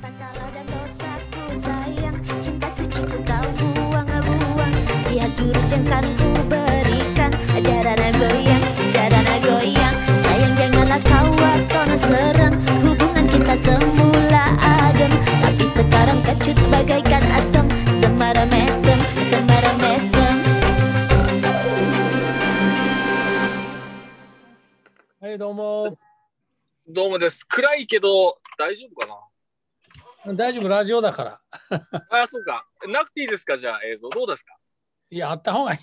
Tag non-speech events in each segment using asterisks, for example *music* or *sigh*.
Apa salah dan dosaku sayang Cinta suciku kau buang-buang Lihat jurus yang kan ku berikan Ajaran goyang, ajaran goyang Sayang janganlah kau waton seram Hubungan kita semula adem Tapi sekarang kecut bagaikan asam Semara mesem, semara mesem はい、どうも。どうもです。暗いけど、大丈夫かな 大丈夫、ラジオだから。*laughs* あ、そうか。なくていいですかじゃあ映像。どうですか？いや、あった方がいい。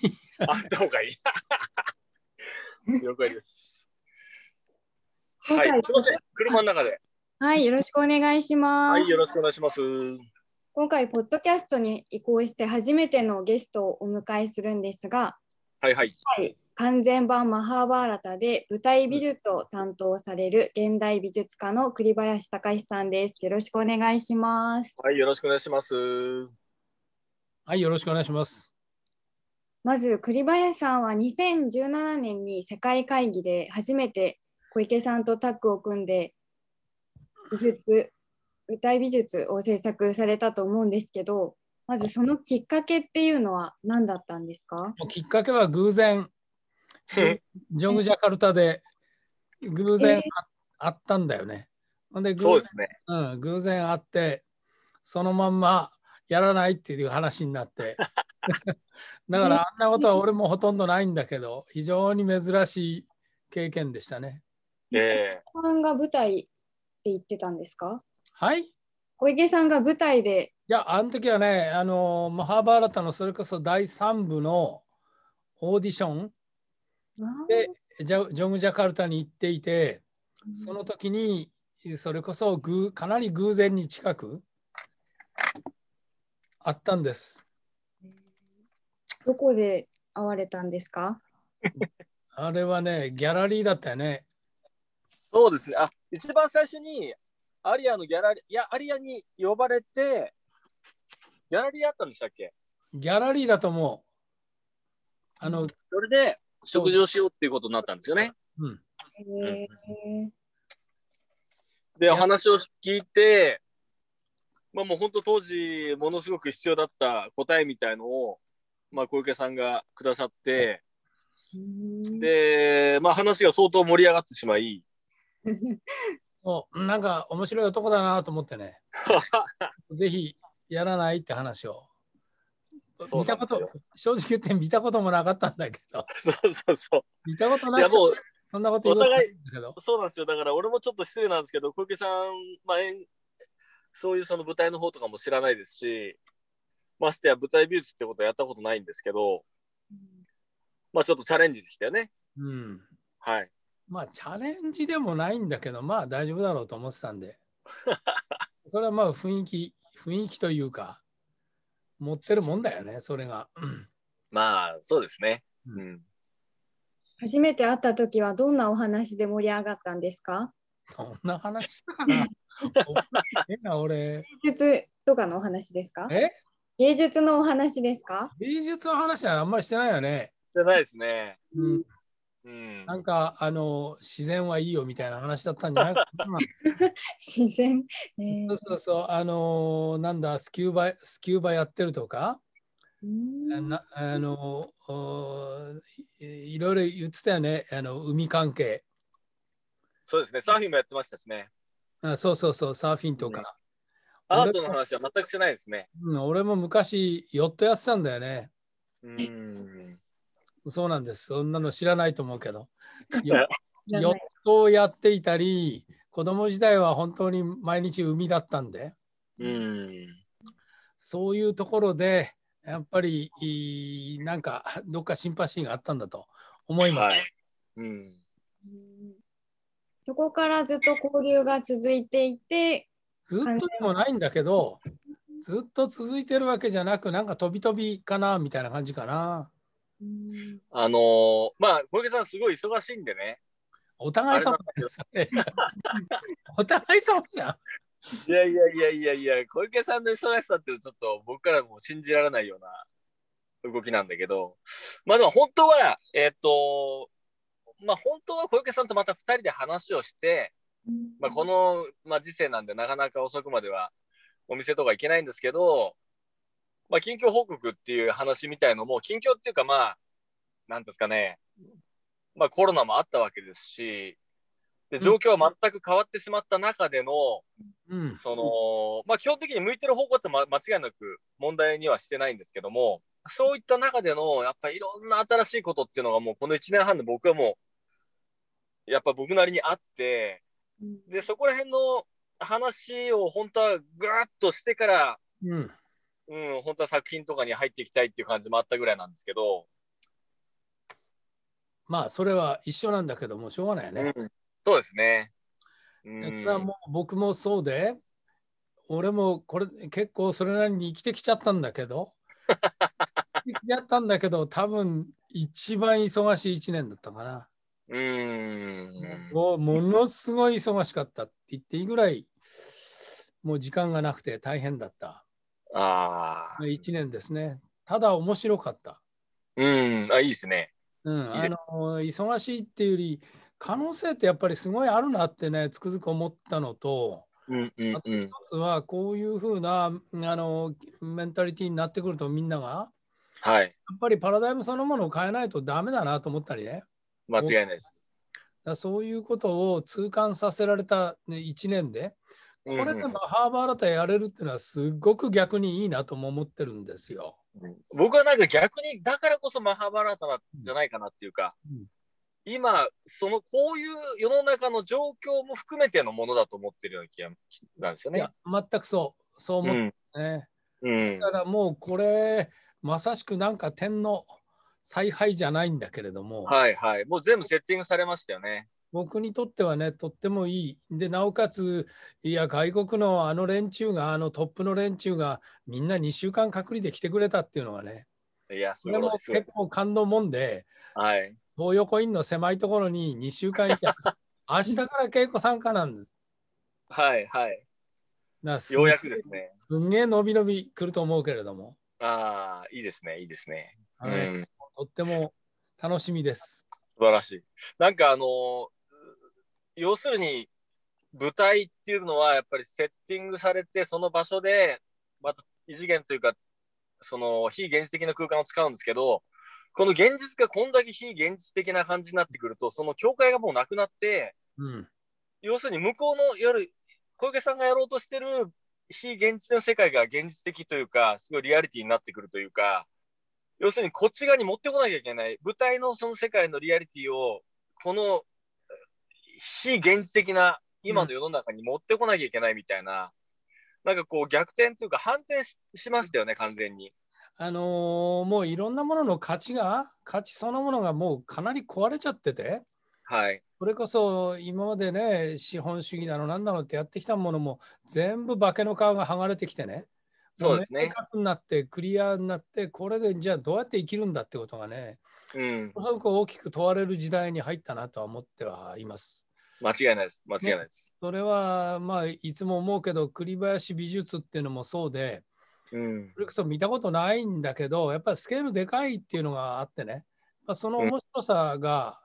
あった方がいい。*laughs* 了解です。はい。すいません。車の中で。はい、よろしくお願いします。はい。よろしくお願いします。今回、ポッドキャストに移行して初めてのゲストをお迎えするんですが、はいはい。完全版マハーバーラタで舞台美術を担当される現代美術家の栗林隆さんです。よろしくお願いします。はい。よろしくお願いします。はい、よろしくお願いします。まず、栗林さんは2017年に世界会議で初めて小池さんとタッグを組んで美術、舞台美術を制作されたと思うんですけど、まずそのきっかけっていうのは何だったんですか？きっかけは偶然、*laughs* ジョグジャカルタで偶然あ,、ったんだよね。ほんで偶然そうですね。うん、偶然会って、そのまんまやらないっていう話になって。*laughs* だからあんなことは俺もほとんどないんだけど、非常に珍しい経験でしたね。えさんが舞台って言ってたんですか？はい？い小池さんが舞台で、や、あの時はね、あの、マハーバーラタのそれこそ第3部のオーディションでジャジョグジャカルタに行っていて、その時にそれこそぐかなり偶然に近くあったんです。どこで会われたんですか？*laughs* あれはね、ギャラリーだったよね。そうですね。あ、一番最初に、アリアのギャラリー、いや、アリアに呼ばれて、ギャラリーあったんでしたっけ？ギャラリーだと思う。あの、それで、食事をしようっていうことになったんですよね。うん、で、話を聞いて、まあもう本当当時、ものすごく必要だった答えみたいのを、まあ小池さんがくださって、うん。で、まあ話が相当盛り上がってしまい、*laughs* そうなんか面白い男だなと思ってね、*laughs* ぜひやらないって話を。そう見たこと正直言って見たこともなかったんだけど、*laughs* そうそうそ見たことう。ないいやもう、そんなこと言うことないんだけど、そうなんですよ。だから俺もちょっと失礼なんですけど、小池さん、まあ、そういうその舞台の方とかも知らないですし、ましてや舞台美術ってことはやったことないんですけど、まあちょっとチャレンジでしたよね。うん。はい。まあチャレンジでもないんだけど、まあ大丈夫だろうと思ってたんで、それはまあ雰囲気、雰囲気というか、持ってるもんだよね、それが。うんまあそうですね。ううん。初めて会った時はどんなお話で盛り上がったんですか？どんな話したかな？えな俺。芸術とかのお話ですか？え？芸術のお話ですか？芸術の話はあんまりしてないよね。じゃないですね。うん、うん。なんか、あの、自然はいいよみたいな話だったんじゃないかな。*laughs* 自然。えーそうそうそう、あの、なんだ、スキューバ、スキューバやってるとか、うんなあのおいいろいろ言ってたよね、あの海関係そうですね。サーフィンもやってましたしね。あ。そうそうそう、サーフィンとか。アートの話は全くしてないですね。うん、俺も昔、ヨットやってたんだよね。うん。そうなんです。そんなの知らないと思うけど。*laughs* 知らヨッないトをやっていたり、子供時代は本当に毎日海だったんで、うん。そういうところで、やっぱりなんかどっかシンパシーがあったんだと思います。はい。うん。うんそこからずっと交流が続いていて、ずっとでもないんだけど、ずっと続いてるわけじゃなく、なんか飛び飛びかなみたいな感じかな。うんあのーまあ小池さんすごい忙しいんでね。お互い様だよ、お互い様じゃん。いやいやいやいやいや、小池さんの忙しさってちょっと僕からも信じられないような動きなんだけど、まあでも本当は、えっ、と、まあ本当は小池さんとまた2人で話をして、まあ、この、まあ、時世なんでなかなか遅くまではお店とか行けないんですけど、まあ、近況報告っていう話みたいのも、近況っていうか、まあ、なんですかね、まあ、コロナもあったわけですし、で状況は全く変わってしまった中での、うん。その、まあ、基本的に向いてる方向って、ま、間違いなく問題にはしてないんですけども、そういった中での、やっぱりいろんな新しいことっていうのがもうこの1年半で僕はもう、やっぱ僕なりにあって、で、そこら辺の話を本当はぐーっとしてから、うん。うん、本当は作品とかに入っていきたいっていう感じもあったぐらいなんですけど、まあ、それは一緒なんだけども、しょうがないよね。うん、そうですね。うだん、からもう僕もそうで、俺もこれ結構それなりに生きてきちゃったんだけど、*laughs* 生きてきちゃったんだけど、多分一番忙しい1年だったかな。うーん。もうものすごい忙しかったって言っていいぐらい、もう時間がなくて大変だったああ。1年ですね。ただ面白かった。うん、あ、いいですね。うん、あの忙しいっていうより可能性ってやっぱりすごいあるなってねつくづく思ったのとうん、うんあ、と一うん。つはこういうふうなあのメンタリティーになってくるとみんながはい。やっぱりパラダイムそのものを変えないとダメだなと思ったりね間違いないです。だそういうことを痛感させられた、ね、1年でこれでうんマハーバーラタやれるっていうのはすごく逆にいいなとも思ってるんですよ。僕はなんか逆にだからこそマハバラタじゃないかなっていうか、うん今そのこういう世の中の状況も含めてのものだと思ってるような気がなんですよね。全くそうそう思ってうんね。うんだからもうこれまさしくなんか点の采配じゃないんだけれども、はいはい。もう全部セッティングされましたよね。僕にとってはねとってもいいでなおかついや外国のあの連中があのトップの連中がみんな2週間隔離で来てくれたっていうのがねいや、すそれもごいすごい結。構感動もんではい。東横インの狭いところに2週間いて *laughs* 明日から稽古参加なんです。はいはい。ようやくですね。すんげえ伸び伸び来ると思うけれども、ああ、いいですね、いいですね。うはいん、とっても楽しみです。素晴らしい。なんかあのー要するに舞台っていうのはやっぱりセッティングされてその場所でまた異次元というかその非現実的な空間を使うんですけどこの現実がこんだけ非現実的な感じになってくるとその境界がもうなくなってうん、要するに向こうの夜小池さんがやろうとしてる非現実の世界が現実的というかすごいリアリティになってくるというか要するにこっち側に持ってこなきゃいけない。舞台のその世界のリアリティをこの非現実的な今の世の中に持ってこなきゃいけないみたいな、なんかこう逆転というか反転ししましたよね完全に。あのーもういろんなものの価値が価値そのものがもうかなり壊れちゃっててはい。それこそ今までね資本主義だのなんだのってやってきたものも全部化けの皮が剥がれてきてねそうですねになってクリアになってこれでじゃあどうやって生きるんだってことがねうん。すごく大きく問われる時代に入ったなとは思ってはいます。間違いないです。間違いないです。それはまあいつも思うけど栗林美術っていうのもそうでうん。それこそ見たことないんだけどやっぱりスケールでかいっていうのがあってね、まあ、その面白さが、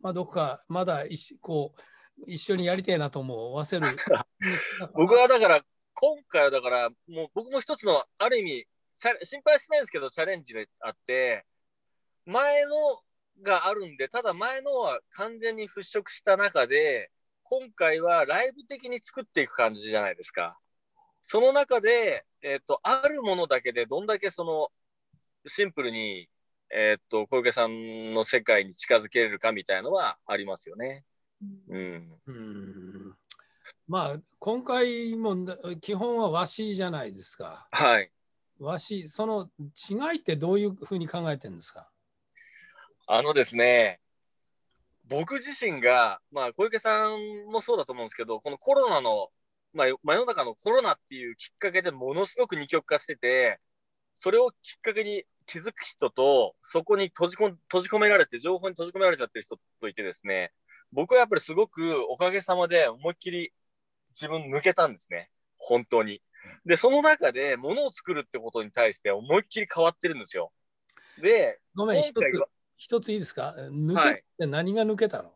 まあ、どこかまだ一こう一緒にやりたいなと思わせる *laughs* 僕はだから今回はだからもう僕も一つのある意味心配はしないんですけどチャレンジであって前のがあるんでただ前のは完全に払拭した中で今回はライブ的に作っていく感じじゃないですか。その中で、えっとあるものだけでどんだけそのシンプルに、えっと小池さんの世界に近づけれるかみたいのはありますよね。うん、うん。まあ今回も基本は和紙じゃないですか。はい。和紙その違いってどういうふうに考えてるんですか？あのですね、僕自身が、まあ、小池さんもそうだと思うんですけど、このコロナの、まあ、真夜中のコロナっていうきっかけでものすごく二極化してて、それをきっかけに気づく人と、そこに閉じ込閉じ込められて、情報に閉じ込められちゃってる人といてですね、僕はやっぱりすごくおかげさまで思いっきり自分抜けたんですね。本当に。で、その中で物を作るってことに対して思いっきり変わってるんですよ。で、ごめん一つ一ついいですか？抜はいけって何が抜けたの、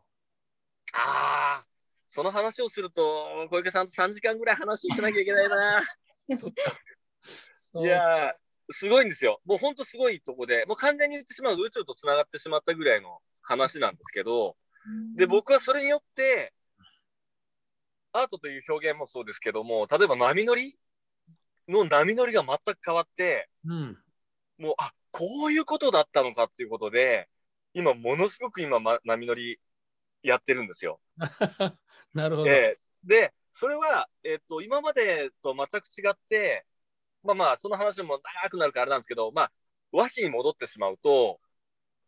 ああ、その話をすると、小池さんと3時間ぐらい話をしなきゃいけないな。*laughs* そっかいやー、すごいんですよ。もう本当すごいとこで、もう完全に言ってしまうと宇宙とつながってしまったぐらいの話なんですけど、で、僕はそれによって、アートという表現もそうですけども、例えば波乗りの波乗りが全く変わって、うん。もう、あ、こういうことだったのかっていうことで、今、ものすごく今、ま、波乗りやってるんですよ。*laughs* なるほど。ええで、それは、えっと、今までと全く違って、まあまあ、その話も長くなるからあれなんですけど、まあ、和紙に戻ってしまうと、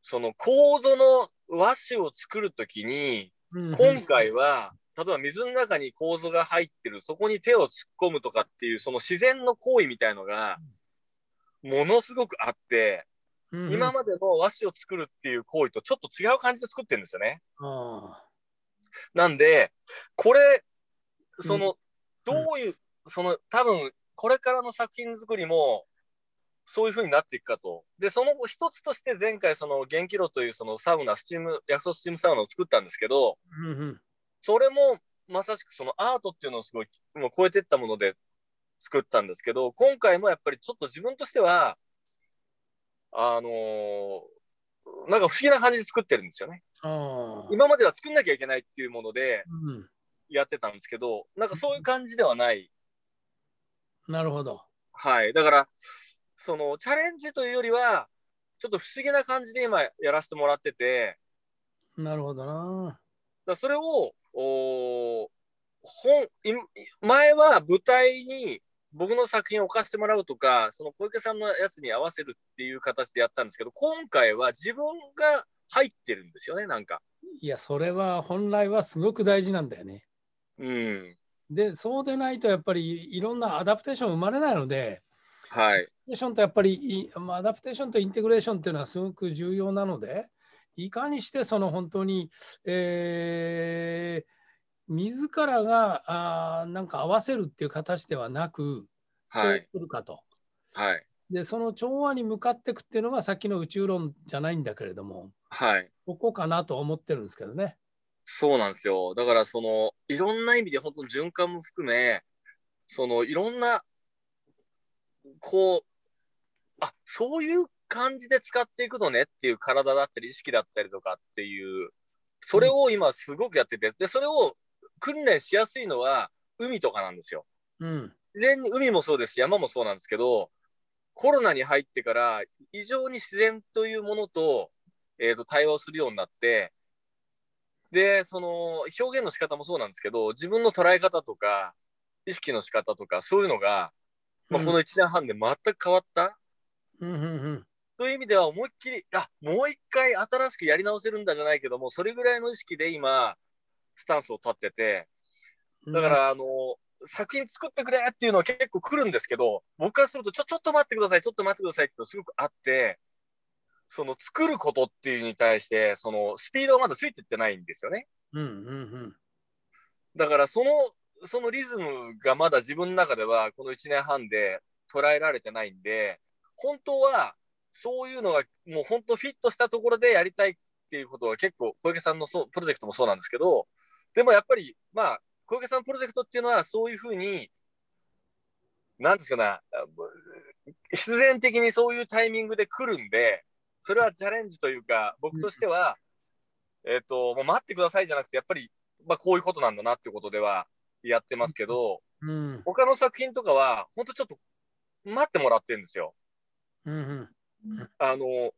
その構造の和紙を作るときに、うん今回は、例えば水の中に構造が入ってる、そこに手を突っ込むとかっていう、その自然の行為みたいのが、ものすごくあって、うん今までの和紙を作るっていう行為とちょっと違う感じで作ってるんですよね。あなんで、これ、その、うんどういう、その、多分、これからの作品作りも、そういう風になっていくかと。で、その一つとして前回、その、元気炉というそのサウナ、スチーム、薬草スチームサウナを作ったんですけど、ーうんうんそれもまさしくそのアートっていうのをすごい、もう超えていったもので作ったんですけど、今回もやっぱりちょっと自分としては、あのーなんか不思議な感じで作ってるんですよね。今までは作んなきゃいけないっていうものでうんやってたんですけど、なんかそういう感じではない。なるほど。はい。だから、そのチャレンジというよりは、ちょっと不思議な感じで今やらせてもらってて、なるほどな。だそれを、おー本い前は舞台に僕の作品を置かせてもらうとか、その小池さんのやつに合わせるっていう形でやったんですけど、今回は自分が入ってるんですよね、なんか。いや、それは本来はすごく大事なんだよね。うん。で、そうでないとやっぱりいろんな adaptation 生まれないので、はい。 adaptation とやっぱりいまあ adaptation と integration っていうのはすごく重要なので、いかにしてその本当に、えー自らがあーなんか合わせるっていう形ではなく、はい。するかと。はい。で、その調和に向かっていくっていうのがさっきの宇宙論じゃないんだけれども、はい。そこかなと思ってるんですけどね。そうなんですよ。だから、その、いろんな意味で本当に循環も含め、その、いろんな、こう、あ、そういう感じで使っていくのねっていう体だったり意識だったりとかっていう、それを今すごくやってて、で、それを訓練しやすいのは海とかなんですよ。うん。自然に海もそうですし、山もそうなんですけど、コロナに入ってから異常に自然というものと、えーと対話をするようになって、で、その表現の仕方もそうなんですけど、自分の捉え方とか、意識の仕方とか、そういうのが、まあ、うんこの1年半で全く変わった。うんうんうんという意味では思いっきり、あ、もう一回新しくやり直せるんだじゃないけども、それぐらいの意識で今、スタンスを立ってて、だから、あの、作品作ってくれっていうのは結構来るんですけど、僕からすると、ちょ、ちょっと待ってください、ちょっと待ってくださいっていうのがすごくあって、その作ることっていうに対して、そのスピードがまだついてってないんですよね。うんうんうんだからその、そのリズムがまだ自分の中ではこの1年半で捉えられてないんで、本当はそういうのがもう本当フィットしたところでやりたいっていうことは結構小池さんのそうプロジェクトもそうなんですけど、でもやっぱりまあ小池さんのプロジェクトっていうのはそういうふうに、なんですかね、必然的にそういうタイミングで来るんで、それはチャレンジというか、僕としては、えっ、と、もう待ってくださいじゃなくて、やっぱり、まあこういうことなんだなっていうことではやってますけど、うん他の作品とかは、本当ちょっと待ってもらってるんですよ。うんうんあの、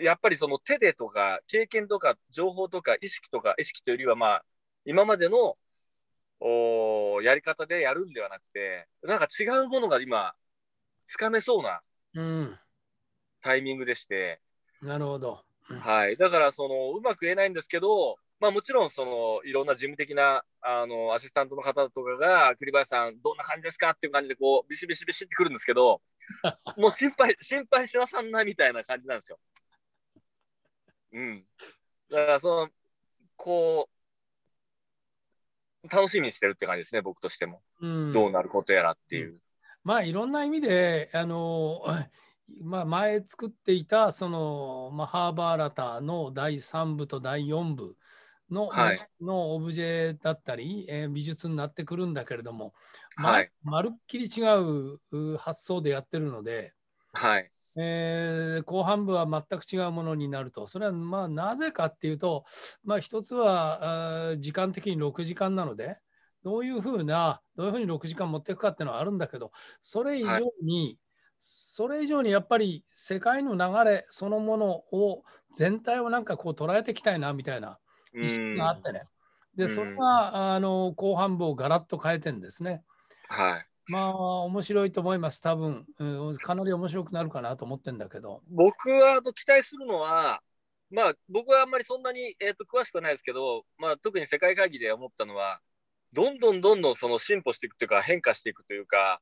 やっぱりその手でとか、経験とか、情報とか、意識とか、意識というよりは、まあ、今までの、おーやり方でやるんではなくて、なんか違うものが今、つかめそうなうんタイミングでして、なるほど。はい。だから、その、うまく言えないんですけど、まあもちろん、その、いろんな事務的な、あの、アシスタントの方とかが、栗林さん、どんな感じですかっていう感じで、こう、ビシビシビシってくるんですけど、*laughs* もう心配、心配しなさんな、みたいな感じなんですよ。うん。だから、その、こう、楽しみにしてるって感じですね、僕としても。うんどうなることやらっていう。まあいろんな意味であの、*laughs* まあ、前作っていたそのマハーバーラタの第3部と第4部の,、はいのオブジェだったり、えー美術になってくるんだけれども、まはいまるっきり違うう発想でやってるので、はい。えー後半部は全く違うものになると、それはまあなぜかっていうと、まあ、一つは時間的に6時間なので、どういうふうな、どういうふうに6時間持っていくかっていうのはあるんだけど、それ以上に、それ以上にやっぱり世界の流れそのものを全体をなんかこう捉えていきたいなみたいな意識があってね。で、うんそれがあの後半部をガラッと変えてんですね。はい。まあ面白いと思います、多分、うんかなり面白くなるかなと思ってんだけど。僕は期待するのは、まあ、僕はあんまりそんなに、えー、と詳しくはないですけど、まあ、特に世界会議で思ったのは、どんどんどんどんその進歩していくというか、変化していくというか、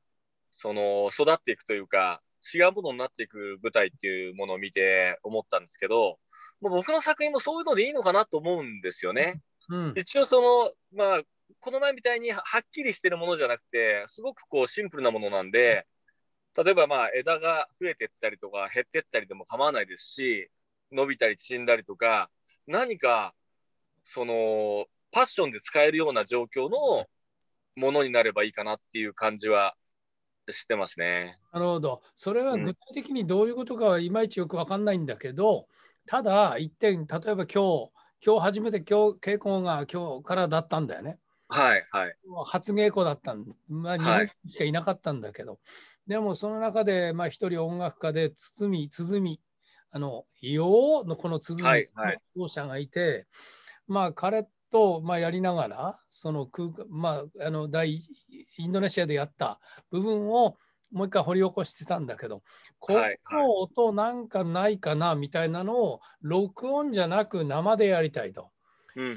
その育っていくというか、違うものになっていく舞台っていうものを見て思ったんですけど、もう僕の作品もそういうのでいいのかなと思うんですよね。うん、一応その、まあ、この前みたいにははっきりしてるものじゃなくて、すごくこうシンプルなものなんで、例えばまあ枝が増えてったりとか減ってったりでも構わないですし、伸びたり縮んだりとか、何かそのパッションで使えるような状況のものになればいいかなっていう感じはしてますね。なるほど。それは具体的にどういうことかはいまいちよく分かんないんだけど、ただ一点、例えば今日、今日初めて今日稽古が今日からだったんだよね。はいはい。初稽古だったんまあ、日はい。本人しかいなかったんだけど、でもその中で、まあ、一人音楽家で堤、鼓、あの、よーのこの鼓はいはい。の奏者がいて、まあ彼と、まあ、やりながら、その空間、まあ、あの、大、インドネシアでやった部分をもう一回掘り起こしてたんだけど、こはい。の音なんかないかなみたいなのを、録音じゃなく生でやりたいと。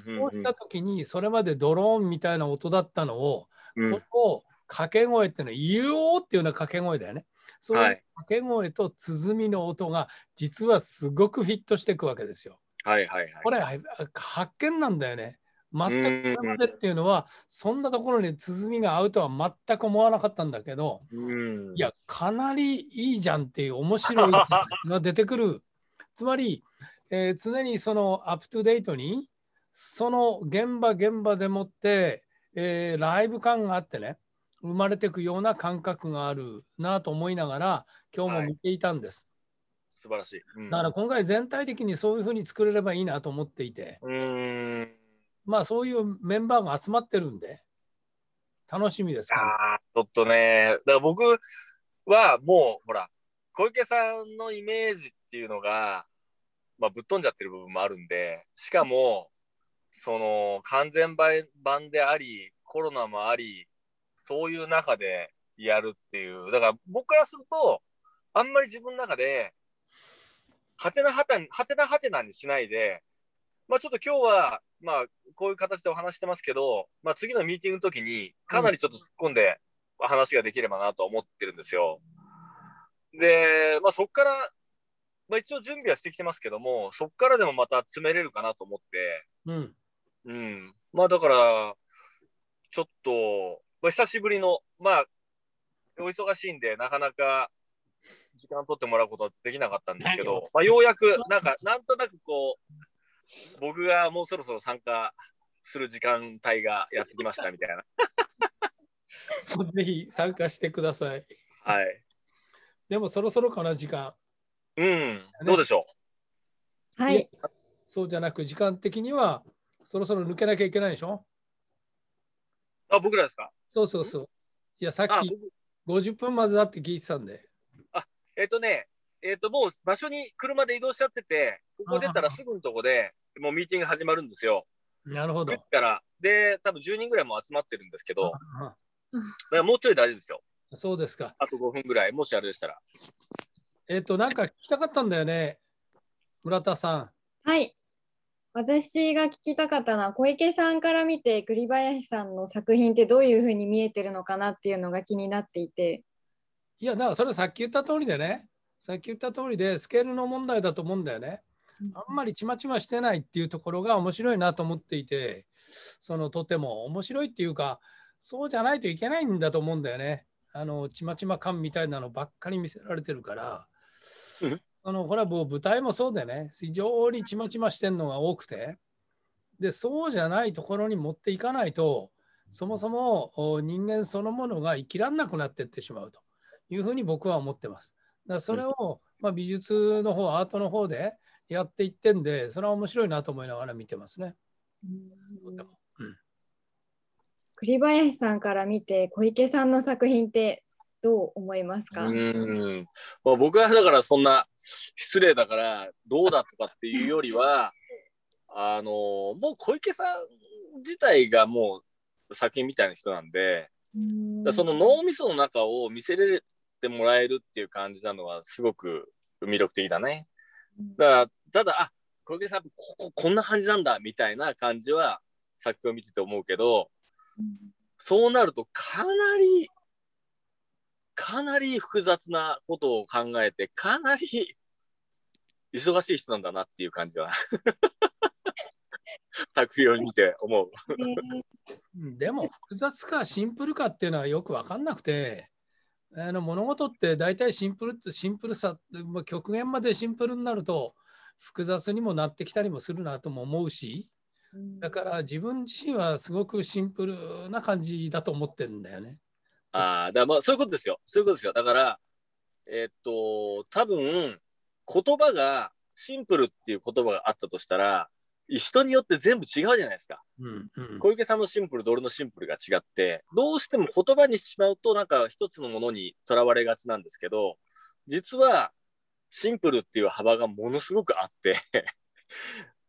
そうした時に、それまでドローンみたいな音だったのを、うんこの掛け声っていうのは、言おうっていうような掛け声だよね。そういうはい掛け声と鼓の音が実はすごくフィットしていくわけですよ。はいはいはい。これ発見なんだよね。全くこれまでっていうのは、そんなところに鼓が合うとは全く思わなかったんだけど、うんいや、かなりいいじゃんっていう面白いのが出てくる。つまり、えー常にそのアップトゥデートに、その現場現場でもって、えーライブ感があってね、生まれていくような感覚があるなと思いながら、今日も見ていたんです。素晴らしい。うんだから今回全体的にそういうふうに作れればいいなと思っていて、うーん。まあそういうメンバーが集まってるんで、楽しみです。あーちょっとね、だから僕はもう、ほら、小池さんのイメージっていうのが、まあ、ぶっ飛んじゃってる部分もあるんで、しかも、その完全版であり、コロナもあり、そういう中でやるっていう、だから僕からすると、あんまり自分の中で、はてなはてな、はてなはてなにしないで、まあちょっと今日は、まあこういう形でお話してますけど、まあ次のミーティングの時にかなりちょっと突っ込んで話ができればなと思ってるんですよ。で、まあそこから、まあ一応準備はしてきてますけども、そこからでもまた詰めれるかなと思って、うん。うん。まあだから、ちょっと、まあ、久しぶりの、まあ、お忙しいんで、なかなか時間取ってもらうことはできなかったんですけど、まあ、ようやく、なんか、なんとなくこう、僕がもうそろそろ参加する時間帯がやってきましたみたいな。*laughs* ぜひ参加してください。はい。でもそろそろかな、時間。うん。どうでしょはい。そうじゃなく、時間的にはそろそろ抜けなきゃいけないでしょ？うあ、僕らですか？そうそうそう。いや、さっあ、き僕50分までだって聞いてたんで。えっ、とね、えっ、と、もう場所に車で移動しちゃってて、ここ出たらすぐのとこでもうミーティング始まるんですよ。なるほどだ。から、で、多分10人ぐらいも集まってるんですけど、もうちょい大丈夫ですよ。あそうですか。あと5分ぐらい、もしあれでしたら。えっ、と、なんか聞きたかったんだよね。村田さん。はい。私が聞きたかったのは小池さんから見て栗林さんの作品ってどういうふうに見えてるのかなっていうのが気になっていて。いや、だからそれさっき言った通りでね。さっき言った通りで、スケールの問題だと思うんだよね。あんまりちまちましてないっていうところが面白いなと思っていて、そのとても面白いっていうか、そうじゃないといけないんだと思うんだよね。あのちまちま感みたいなのばっかり見せられてるからうん、あのこれはもう舞台もそうでね、非常にちまちましてるのが多くて、でそうじゃないところに持っていかないとそもそもお人間そのものが生きられなくなっていってしまうと。いうふうに僕は思ってます。だからそれを、まあ、美術の方アートの方でやっていってんでそれは面白いなと思いながら見てますね。うん。うん。栗林さんから見て小池さんの作品ってどう思いますか、うん。まあ、僕はだからそんな失礼だからどうだとかっていうよりは *laughs* あのもう小池さん自体がもう作品みたいな人なんでうん。その脳みその中を見せれてもらえるっていう感じなのはすごく魅力的だね。だからただあ小池さんこここんな感じなんだみたいな感じは作品を見てて思うけどそうなるとかなりかなり複雑なことを考えてかなり忙しい人なんだなっていう感じは *laughs* 作品を見て思う。うんでも複雑かシンプルかっていうのはよく分かんなくてあの物事って大体シンプルってシンプルさまあ極限までシンプルになると複雑にもなってきたりもするなとも思うしだから自分自身はすごくシンプルな感じだと思ってるんだよね。ああ、だまあそういうことですよ。そういうことですよ。だから、えーっと、多分言葉がシンプルっていう言葉があったとしたら、人によって全部違うじゃないですか。うんうん小池さんのシンプルと俺のシンプルが違って、どうしても言葉にしまうと、なんか一つのものにとらわれがちなんですけど、実はシンプルっていう幅がものすごくあって、*laughs*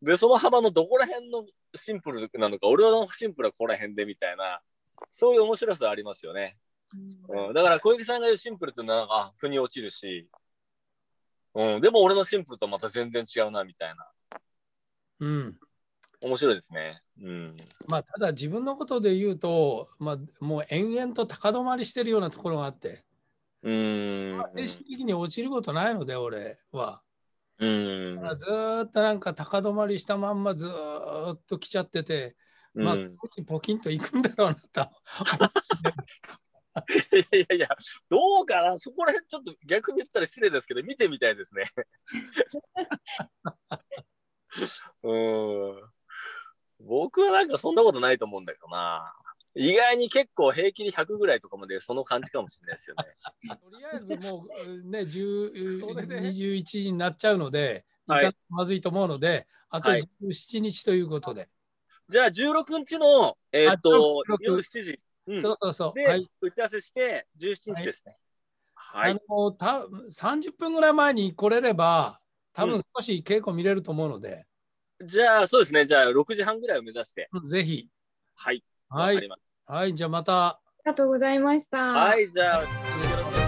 で、その幅のどこら辺のシンプルなのか、俺のシンプルはここら辺でみたいな、そういう面白さありますよね。うん、だから小池さんが言うシンプルっていうのはなんかあ腑に落ちるし、うん、でも俺のシンプルとまた全然違うなみたいな。うん。面白いですね。うん、まあ、ただ自分のことで言うと、まあ、もう延々と高止まりしてるようなところがあって、うーん精神的に落ちることないので、俺は。うん。だからずーっとなんか高止まりしたまんまずーっと来ちゃってて、まあ、うん。少しポキンといくんだろうなと。いやいやいや、どうかな、そこら辺ちょっと逆に言ったら失礼ですけど、見てみたいですね。*laughs* うん。僕はなんかそんなことないと思うんだけどな。意外に結構平気で100ぐらいとかまでその感じかもしれないですよね。とりあえずもうね、10それで21時になっちゃうので、はいまずいと思うので、あとはい17日ということで。じゃあ16日の、えーっとあ16夜7時、うんそうそうそう。で、はい打ち合わせして17日ですね。はい。あのた30分ぐらい前に来れれば、多分うん少し稽古見れると思うので、じゃあそうですね。じゃあ6時半ぐらいを目指して。うんぜひ。はい。はい。はい、じゃあまた。ありがとうございました。たはい。じゃあよろしくお願いします。